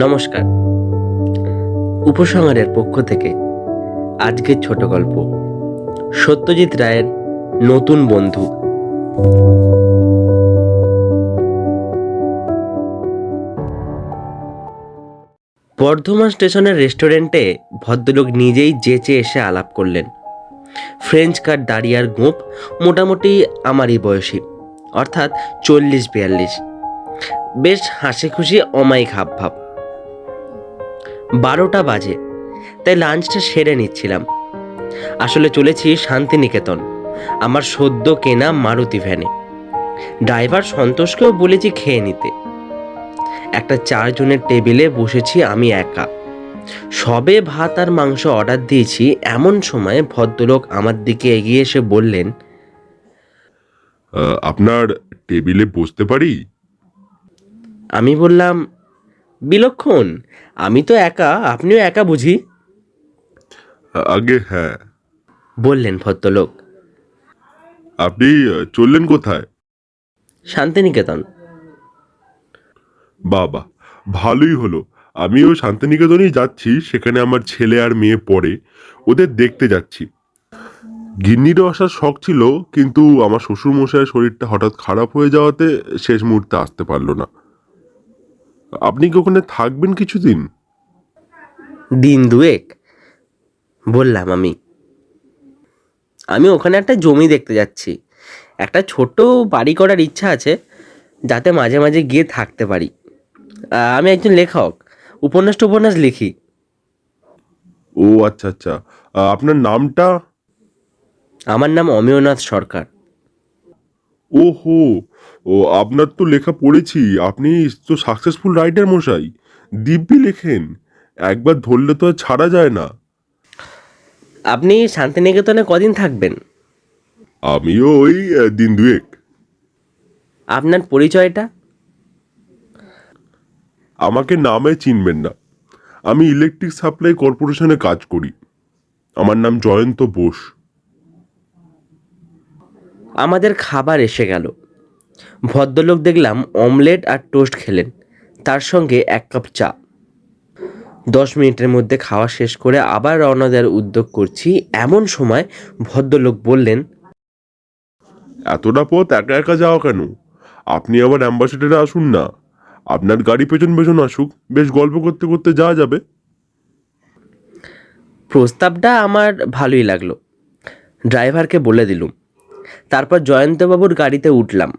নমস্কার। উপসংহারের পক্ষ থেকে আজকের ছোট গল্প সত্যজিৎ রায়ের নতুন বন্ধু। বর্ধমান স্টেশনের রেস্টুরেন্টে ভদ্রলোক নিজেই যেচে এসে আলাপ করলেন। ফ্রেঞ্চ কাট দাঁড়িয়ার গোঁপ মোটামুটি আমারই বয়সী, অর্থাৎ চল্লিশ বিয়াল্লিশ। বেশ হাসি খুশি অমায়িক হাব ভাব বারোটা বাজে। তাই লাঞ্চটা সেরে নিচ্ছিলাম। আসলে চলেছি শান্তিনিকেতন আমার সদ্য কেনা মারুতি ভ্যানে। ড্রাইভার সন্তোষকেও বলেছি খেয়ে নিতে। একটা চারজনের টেবিলে বসেছি আমি একা। সবে ভাত আর মাংস অর্ডার দিয়েছি এমন সময় ভদ্রলোক আমার দিকে এগিয়ে এসে বললেন আপনার টেবিলে বসতে পারি? আমি বললাম বিলক্ষণ। আমি তো একা আপনিও একা বুঝি? আগে হ্যাঁ। বললেন ভদ্রলোক। আপনি চললেন কোথায়? শান্তিনিকেতন। বাবা ভালোই হলো। আমিও শান্তিনিকেতনেই যাচ্ছি সেখানে আমার ছেলে আর মেয়ে পড়ে ওদের দেখতে যাচ্ছি। গিন্নিরও আসার শখ ছিল কিন্তু আমার শ্বশুর মশাইয়ের শরীরটা হঠাৎ খারাপ হয়ে যাওয়াতে শেষ মুহূর্তে আসতে পারল না। আপনি কি ওখানে থাকবেন কিছুদিন? দিন দুয়েক। বললাম আমি। আমি ওখানে একটা জমি দেখতে যাচ্ছি। একটা ছোট বাড়ি করার ইচ্ছা আছে যাতে মাঝে মাঝে গিয়ে থাকতে পারি। আমি একজন লেখক উপন্যাস উপন্যাস লিখি। ও আচ্ছা আচ্ছা। আপনার নামটা? আমার নাম অমেয়নাথ সরকার। ও হো ও আপনার তো লেখা পড়েছি আপনি তো সাকসেসফুল রাইটার মশাই। দিব্যি লেখেন একবার ধরলে তো আর ছাড়া যায় না। আপনি শান্তিনিকেতনে কদিন থাকবেন? আমিও ওই আহ, দিন দুয়েক। আপনার পরিচয়টা? আমাকে নামে চিনবেন না। আমি ইলেকট্রিক সাপ্লাই কর্পোরেশনে কাজ করি। আমার নাম জয়ন্ত বোস। আমাদের খাবার এসে গেল। ভদ্রলোক দেখলাম অমলেট আর টোস্ট খেলেন তার সঙ্গে এক কাপ চা। দশ মিনিটের মধ্যে খাওয়া শেষ করে আবার রওনা দেওয়ার উদ্যোগ করছি। এমন সময় ভদ্রলোক বললেন এতটা পথ একা একা যাওয়া কেন? আপনি আবার অ্যাম্বাসেডারে আসুন না। আপনার গাড়ি পেছন পেছন আসুক বেশ গল্প করতে করতে যাওয়া যাবে। প্রস্তাবটা আমার ভালোই লাগল। ড্রাইভারকে বলে দিলুম তারপর জয়ন্তবাবুর গাড়িতে উঠলাম।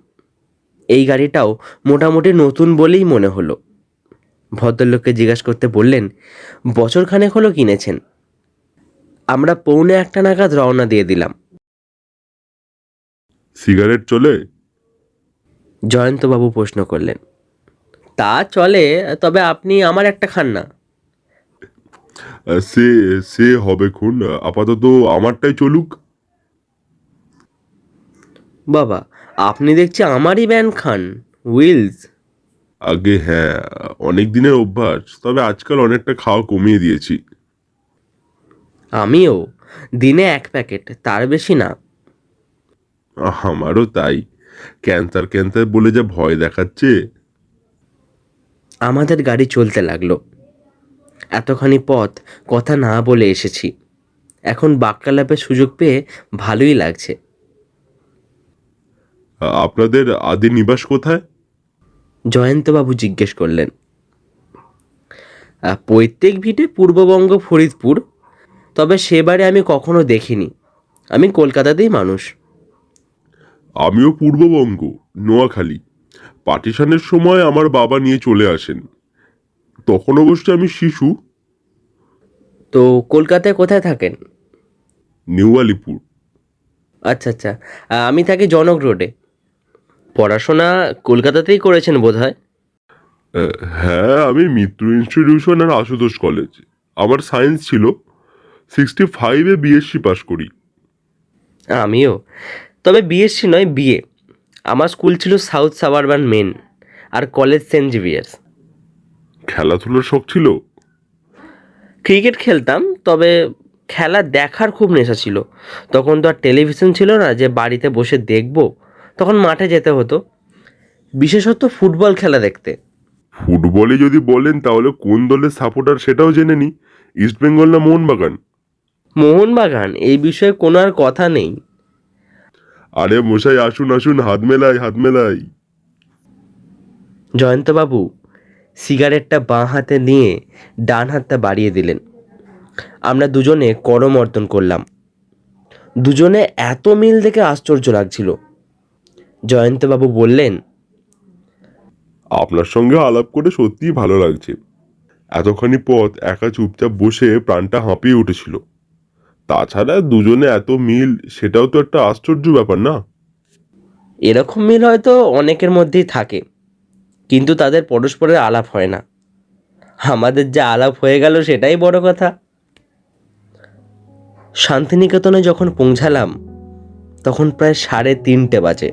এই গাড়িটাও মোটামুটি নতুন বলেই মনে হলো। ভদ্রলোককে জিজ্ঞাসা করতে বললেন বছরখানেক হলো কিনেছেন? আমরা পৌনে একটা নাগাদ রওনা দিয়ে দিলাম। সিগারেট চলে? জয়ন্তবাবু প্রশ্ন করলেন তা চলে তবে আপনি আমার একটা খান না। সে সে হবে খুন আপাতত আমারটাই চলুক। বাবা আপনি দেখছি আমারই ব্যান খান উইলস আগে হ্যাঁ অনেক দিনের অভ্যাস তবে আজকাল অনেকটা খাওয়া কমিয়ে দিয়েছি। আমিও দিনে এক প্যাকেট তার বেশি না। আমারও তাই ক্যান্সার ক্যান্সার বলে যা ভয় দেখাচ্ছে। আমাদের গাড়ি চলতে লাগল। এতখানি পথ কথা না বলে এসেছি। এখন বাক্যালাপের সুযোগ পেয়ে ভালোই লাগছে। আপনাদের আদি নিবাস কোথায়? জয়ন্তবাবু জিজ্ঞেস করলেন। পৈতৃক ভিটে পূর্ববঙ্গ ফরিদপুর তবে সেবারে আমি কখনো দেখিনি। আমি কলকাতাতেই মানুষ। আমিও পূর্ববঙ্গ নোয়াখালী। পার্টিশনের সময় আমার বাবা নিয়ে চলে আসেন। তখন অবশ্যই আমি শিশু। তো কলকাতায় কোথায় থাকেন? নিউ আলিপুর আচ্ছা। আচ্ছা আমি থাকি জনক রোডে। পড়াশোনা কলকাতাতেই করেছেন বোধহয়? হ্যাঁ আমি মিত্র ইনস্টিটিউশন আর আশুতোষ কলেজ আমার সায়েন্স ছিল। সিক্সটি ফাইভে বিএসসি পাশ করি। আমিও। তবে বিএসসি নয় বিএ আমার স্কুল ছিল সাউথ সাবারবান মেন আর কলেজ সেন্ট জেভিয়ার্স খেলাধুলোর শখ ছিল? ক্রিকেট খেলতাম তবে খেলা দেখার খুব নেশা ছিল। তখন তো আর টেলিভিশন ছিল না যে বাড়িতে বসে দেখব। তখন মাঠে যেতে হতো। বিশেষত ফুটবল খেলা দেখতে। ফুটবলে যদি বলেন তাহলে কোন দলের সাপোর্টার সেটাও জেনে নি। ইস্টবেঙ্গল না মোহনবাগান? মোহনবাগান এই বিষয়ে কোনো আর কথা নেই। আরে মশাই আসুন আসুন হাত মেলাই হাত মেলাই। জয়ন্তবাবু সিগারেটটা বাঁ হাতে নিয়ে ডান হাতটা বাড়িয়ে দিলেন। আমরা দুজনে করমর্দন করলাম। দুজনে এত মিল দেখে আশ্চর্য লাগছিল। জয়ন্তবাবু বললেন আপনার সঙ্গে আলাপ করে সত্যিই ভালো লাগছে। এতখানি পথ একা চুপচাপ বসে প্রাণটা হাঁপিয়ে উঠেছিল। তাছাড়া দুজনে এত মিল সেটাও তো একটা আশ্চর্য ব্যাপার না? এরকম মিল হয়তো অনেকের মধ্যেই থাকে কিন্তু তাদের পরস্পরের আলাপ হয় না। আমাদের যা আলাপ হয়ে গেল সেটাই বড় কথা। শান্তিনিকেতনে যখন পৌঁছালাম তখন প্রায় সাড়ে তিনটে বাজে।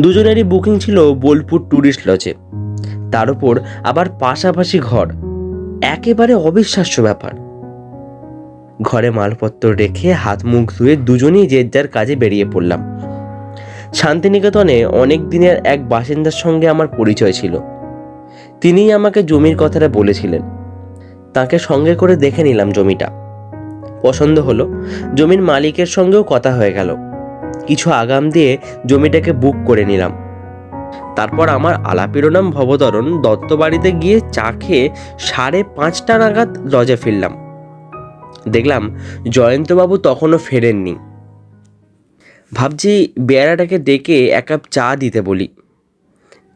দুজনেরই বুকিং ছিল বোলপুর ট্যুরিস্ট লজে। তার উপর আবার পাশাপাশি ঘর। একেবারে অবিশ্বাস্য ব্যাপার। ঘরে মালপত্র রেখে হাত মুখ ধুয়ে দুজনেই যে যার কাজে বেরিয়ে পড়লাম। শান্তিনিকেতনে অনেক দিনের এক বাসিন্দার সঙ্গে আমার পরিচয় ছিল। তিনিই আমাকে জমির কথাটা বলেছিলেন। তাকে সঙ্গে করে দেখে নিলাম জমিটা। পছন্দ হলো। জমির মালিকের সঙ্গেও কথা হয়ে গেল। কিছু আগাম দিয়ে জমিটাকে বুক করে নিলাম। তারপর আমার আলাপিরও নাম ভবতরণ দত্তবাড়িতে গিয়ে চা খেয়ে সাড়ে পাঁচটা নাগাদ লজে ফিরলাম। দেখলাম জয়ন্তবাবু তখনও ফেরেননি। ভাবছি বেয়ারাটাকে ডেকে এক কাপ চা দিতে বলি।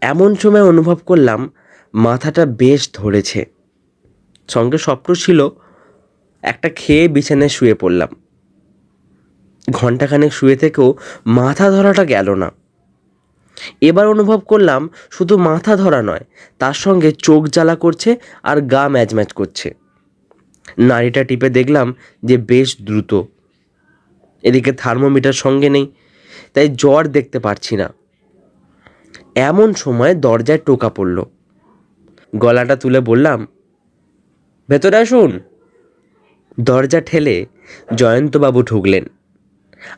এমন সময় অনুভব করলাম মাথাটা বেশ ধরেছে। সঙ্গে স্বপ্ন ছিল একটা খেয়ে বিছানায় শুয়ে পড়লাম। ঘন্টাখানেক শুয়ে থেকেও মাথা ধরাটা গেল না। এবার অনুভব করলাম শুধু মাথা ধরা নয়, তার সঙ্গে চোখ জ্বালা করছে আর গা ম্যাচ ম্যাচ করছে। নাড়িটা টিপে দেখলাম যে বেশ দ্রুত। এদিকে থার্মোমিটার সঙ্গে নেই, তাই জ্বর দেখতে পারছি না। এমন সময় দরজায় টোকা পড়ল। গলাটা তুলে বললাম, ভেতরে আসুন। দরজা ঠেলে জয়ন্তবাবু ঢুকলেন।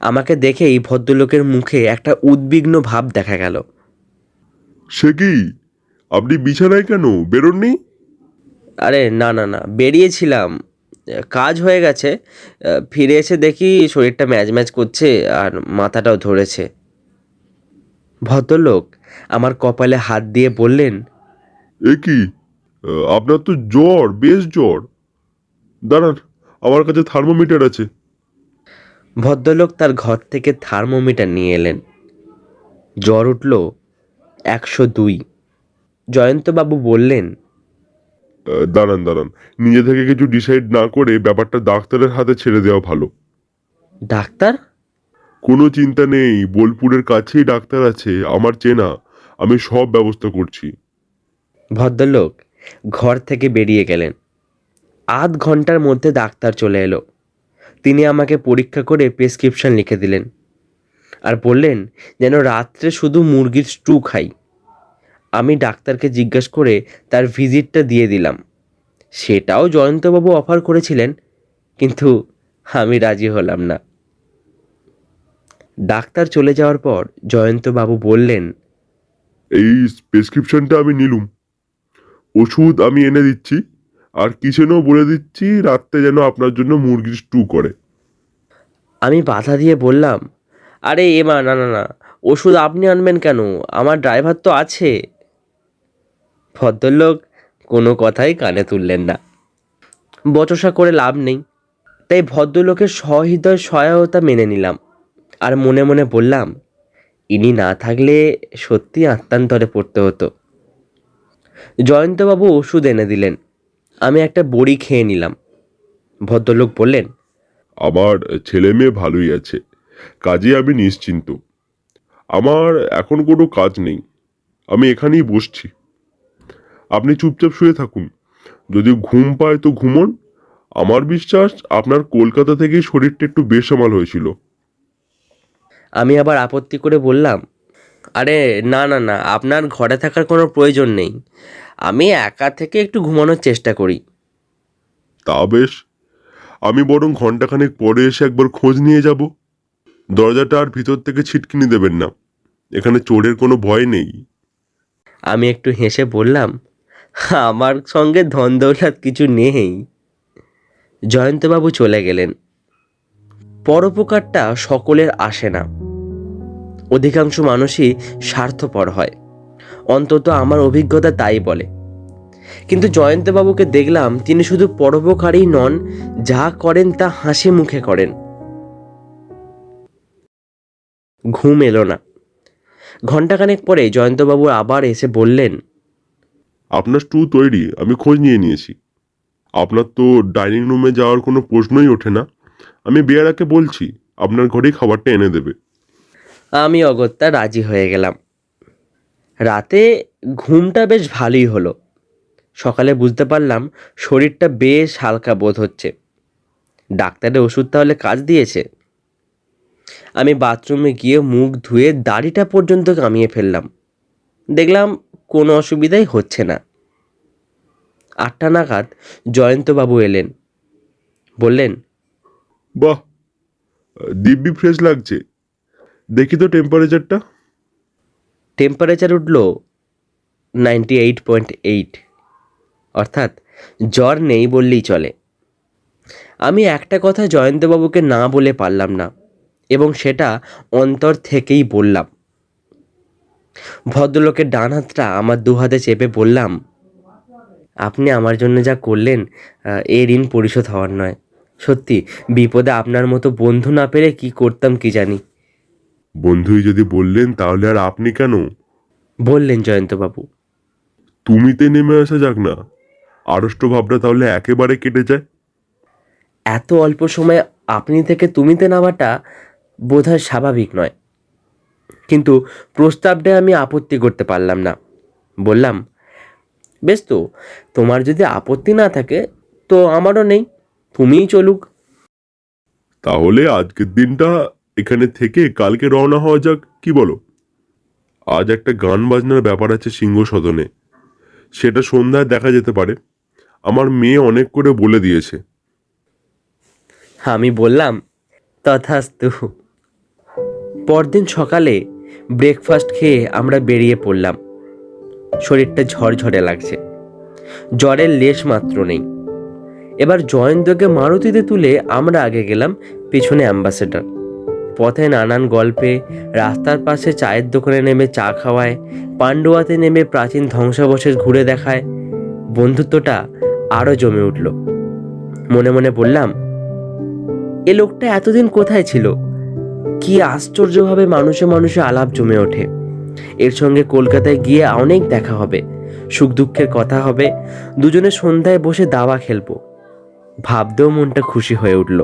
আমাকে দেখেই ভদ্রলোকের মুখে একটা উদ্বিগ্ন ভাব দেখা গেল। সে কি? আপনি বিছানায় কেন? বেরোননি? আরে না না না বেরিয়েছিলাম। কাজ হয়ে গেছে। ফিরে এসে দেখি শরীরটা ম্যাচ ম্যাচ করছে আর মাথাটাও ধরেছে। ভদ্রলোক আমার কপালে হাত দিয়ে বললেন এ কি? আপনার তো জ্বর বেশ জ্বর। দাঁড়ান আমার কাছে থার্মোমিটার আছে। ভদ্রলোক তার ঘর থেকে থার্মোমিটার নিয়ে এলেন। জ্বর উঠল একশো দুই। জয়ন্তবাবু বললেন দাঁড়ান দাঁড়ান। নিজে থেকে কিছু ডিসাইড না করে ব্যাপারটা ডাক্তারের হাতে ছেড়ে দেওয়া ভালো। ডাক্তার? কোনো চিন্তা নেই বোলপুরের কাছেই ডাক্তার আছে আমার চেনা। আমি সব ব্যবস্থা করছি। ভদ্রলোক ঘর থেকে বেরিয়ে গেলেন। আধ ঘণ্টার মধ্যে ডাক্তার চলে এলো। তিনি আমাকে পরীক্ষা করে প্রেসক্রিপশন লিখে দিলেন। আর বললেন, যেন রাত্রে শুধু মুরগির স্টু খাই। আমি ডাক্তারকে জিজ্ঞেস করে তার ভিজিটটা দিয়ে দিলাম। সেটাও জয়ন্তবাবু অফার করেছিলেন, কিন্তু আমি রাজি হলাম না। ডাক্তার চলে যাওয়ার পর জয়ন্তবাবু বললেন, এই প্রেসক্রিপশনটা আমি নিলুম। ওষুধ আমি এনে দিচ্ছি। আর কিচেনও বলে দিচ্ছি, রাত্রে যেন আপনার জন্য মুরগির স্টু করে। আমি বাধা দিয়ে বললাম, আরে এমা না না না, ওষুধ আপনি আনবেন কেন? আমার ড্রাইভার তো আছে। ভদ্রলোক কোনো কথাই কানে তুললেন না। বচসা করে লাভ নেই। তাই ভদ্রলোকের সহৃদয় সহায়তা মেনে নিলাম। আর মনে মনে বললাম, ইনি না থাকলে সত্যি আত্মান্তরে পড়তে হতো। জয়ন্তবাবু ওষুধ এনে দিলেন। আমি একটা বড়ি খেয়ে নিলাম। ভদ্রলোক বললেন আমার ছেলে মেয়ে ভালোই আছে কাজে আমি নিশ্চিন্ত। আমার এখন কোনো কাজ নেই আমি এখানেই বসছি। আপনি চুপচাপ শুয়ে থাকুন। যদি ঘুম পায় তো ঘুমন। আমার বিশ্বাস আপনার কলকাতা থেকেই শরীরটা একটু বেসামাল হয়েছিল। আমি আবার আপত্তি করে বললাম আরে না না না আপনার ঘরে থাকার কোনো প্রয়োজন নেই। আমি একা থেকে একটু ঘুমানোর চেষ্টা করি। তা বেশ। আমি বরং ঘন্টাখানেক পরে এসে একবার খোঁজ নিয়ে যাব। দরজাটা আর ভিতর থেকে ছিটকিনি দেবেন না। এখানে চোরের কোনো ভয় নেই। আমি একটু হেসে বললাম আমার সঙ্গে ধন দৌলত কিছু নেই। জয়ন্তবাবু চলে গেলেন। পরোপকারটা সকলের আসে না। অধিকাংশ মানুষই স্বার্থপর হয়। অন্তত আমার অভিজ্ঞতা তাই বলে। কিন্তু জয়ন্তবাবুকে দেখলাম তিনি শুধু পরোপকারই নন, যা করেন তা হাসি মুখে করেন। ঘুম এলো না। ঘণ্টাখানেক পরে জয়ন্তবাবু আবার এসে বললেন, আপনার স্টু তৈরি, আমি খোঁজ নিয়ে নিয়েছি। আপনার তো ডাইনিং রুমে যাওয়ার কোনো প্রশ্নই ওঠে না। আমি বেয়ারাকে বলছি, আপনার ঘরেই খাবারটা এনে দেবে। আমি অগত্যা রাজি হয়ে গেলাম। রাতে ঘুমটা বেশ ভালোই হলো। সকালে বুঝতে পারলাম শরীরটা বেশ হালকা বোধ হচ্ছে। ডাক্তারের ওষুধ তাহলে কাজ দিয়েছে। আমি বাথরুমে গিয়ে মুখ ধুয়ে দাড়িটা পর্যন্ত কামিয়ে ফেললাম। দেখলাম কোনো অসুবিধাই হচ্ছে না। আটটা নাগাদ জয়ন্তবাবু এলেন। বললেন, বাহ, দিব্যি ফ্রেশ লাগছে। দেখি তো টেম্পারেচারটা টেম্পারেচার উঠল নাইনটি এইট পয়েন্ট এইট অর্থাৎ জ্বর নেই বললেই চলে। আমি একটা কথা জয়ন্তবাবুকে না বলে পারলাম না, এবং সেটা অন্তর থেকেই বললাম। ভদ্রলোকের ডান হাতটা আমার দু হাতে চেপে বললাম, আপনি আমার জন্য যা করলেন এ ঋণ পরিশোধ হওয়ার নয়। সত্যি, বিপদে আপনার মতো বন্ধু না পেরে কি করতাম কি জানি? বন্ধুই যদি বললেন তাহলে আর আপনি কেন? বললেন জয়ন্তবাবু তুমিতে নেমে আসা যাক না। আড়ষ্ট ভাবটা তাহলে একেবারে কেটে যায়। এত অল্প সময়ে আপনি থেকে তুমিতে নামাটা বোধহয় স্বাভাবিক নয়। কিন্তু প্রস্তাবটায় আমি আপত্তি করতে পারলাম না। বললাম বেশ তো তোমার যদি আপত্তি না থাকে তো আমারও নেই তুমিই চলুক। তাহলে আজকের দিনটা এখানে থেকে কালকে রওনা হওয়া যাক, কি বলো? আজ একটা গান বাজনার ব্যাপার আছে সিংহ সদনে। সেটা সন্ধ্যায় দেখা যেতে পারে। আমার মেয়ে অনেক করে বলে দিয়েছে। আমি বললাম, তথাস্তু। পরদিন সকালে ব্রেকফাস্ট খেয়ে আমরা বেরিয়ে পড়লাম। শরীরটা ঝরঝরে লাগছে। জ্বরের লেশ মাত্র নেই। এবার জয়ন্তকে মারুতিতে তুলে আমরা আগে গেলাম পেছনে অ্যাম্বাসেডর পথে নানান গল্পে রাস্তার পাশে চায়ের দোকানে নেমে চা খাওয়ায়, পান্ডুয়াতে নেমে প্রাচীন ধ্বংসাবশেষ ঘুরে দেখায়, বন্ধুত্বটা আরও জমে উঠল। মনে মনে বললাম, এ লোকটা এতদিন কোথায় ছিল? কি আশ্চর্যভাবে মানুষে মানুষে আলাপ জমে ওঠে। এর সঙ্গে কলকাতায় গিয়ে অনেক দেখা হবে, সুখ দুঃখের কথা হবে, দুজনে সন্ধ্যায় বসে দাবা খেলব। ভাবতেও মনটা খুশি হয়ে উঠল।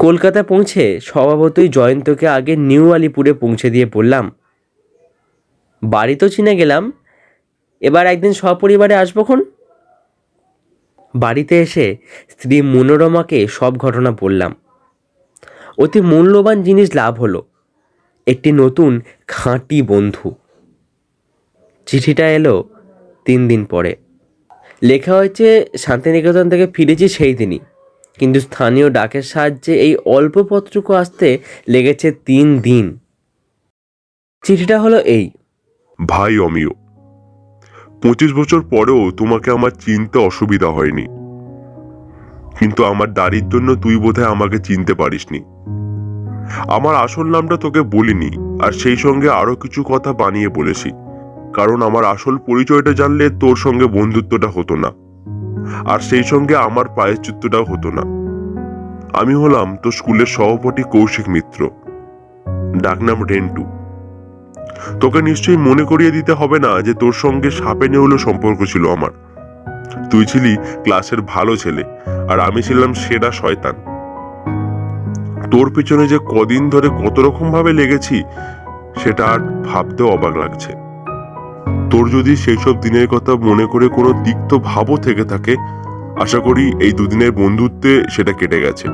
কলকাতা পৌঁছে স্বভাবতই জয়ন্তকে আগে নিউ আলিপুরে পৌঁছে দিয়ে পড়লাম। বাড়ি তো চিনে গেলাম। এবার একদিন সপরিবারে আসবোখন বাড়িতে এসে স্ত্রী মনোরমাকে সব ঘটনা বললাম। অতি মূল্যবান জিনিস লাভ হলো। একটি নতুন খাঁটি বন্ধু। চিঠিটা এলো তিন দিন পরে। লেখা হয়েছে, শান্তিনিকেতন থেকে ফিরেছি সেই দিনই। কিন্তু স্থানীয় ডাকের সাহায্যে এই অল্প পত্রকু আসতে লেগেছে তিন দিন। চিঠিটা হলো এই। ভাই অমিয়, পঁচিশ বছর পরেও তোমাকে আমার চিনতে অসুবিধা হয়নি। কিন্তু আমার দাড়ির জন্য তুই বোধহয় আমাকে চিনতে পারিসনি। আমার আসল নামটা তোকে বলিনি, আর সেই সঙ্গে আরও কিছু কথা বানিয়ে বলেছি। কারণ আমার আসল পরিচয়টা জানলে তোর সঙ্গে বন্ধুত্বটা হতো না। আর সেই সঙ্গে আমার পায়ের হতো না। আমি হলাম তোর স্কুলের সহপাঠী কৌশিক মিত্র ডাকনাম রেন্টু। তোকে নিশ্চয়ই মনে করিয়ে দিতে হবে না যে তোর সঙ্গে সাপে নেউলো সম্পর্ক ছিল আমার। তুই ছিলি ক্লাসের ভালো ছেলে, আর আমি ছিলাম সেরা শয়তান। তোর পিছনে যে কদিন ধরে কত রকম ভাবে লেগেছি, সেটা আর ভাবতেও অবাক লাগছে। তোর যদি সেই সব দিনের কথা মনে করে কোনো তিক্ত ভাবও থেকে থাকে, আশা করি এই দুদিনের বন্ধুত্বে সেটা কেটে গেছে।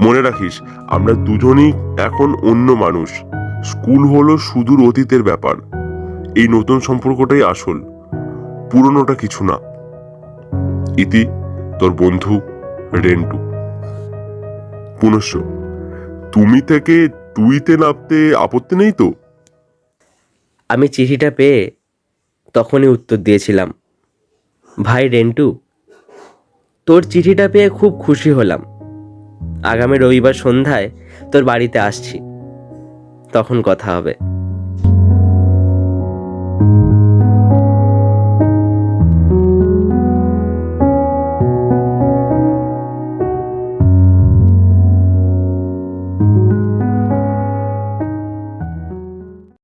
মনে রাখিস, আমরা দুজনই এখন অন্য মানুষ। স্কুল হলো সুদূর অতীতের ব্যাপার। এই নতুন সম্পর্কটাই আসল। পুরনোটা কিছু না। ইতি, তোর বন্ধু রেন্টু। পুনশ্চ, তুমি থেকে তুইতে নামতে আপত্তি নেই তো? আমি চিঠিটা পেয়ে তখনই উত্তর দিয়েছিলাম, ভাই রেন্টু, তোর চিঠিটা পেয়ে খুব খুশি হলাম। আগামী রবিবার সন্ধ্যায় তোর বাড়িতে আসছি। তখন কথা হবে।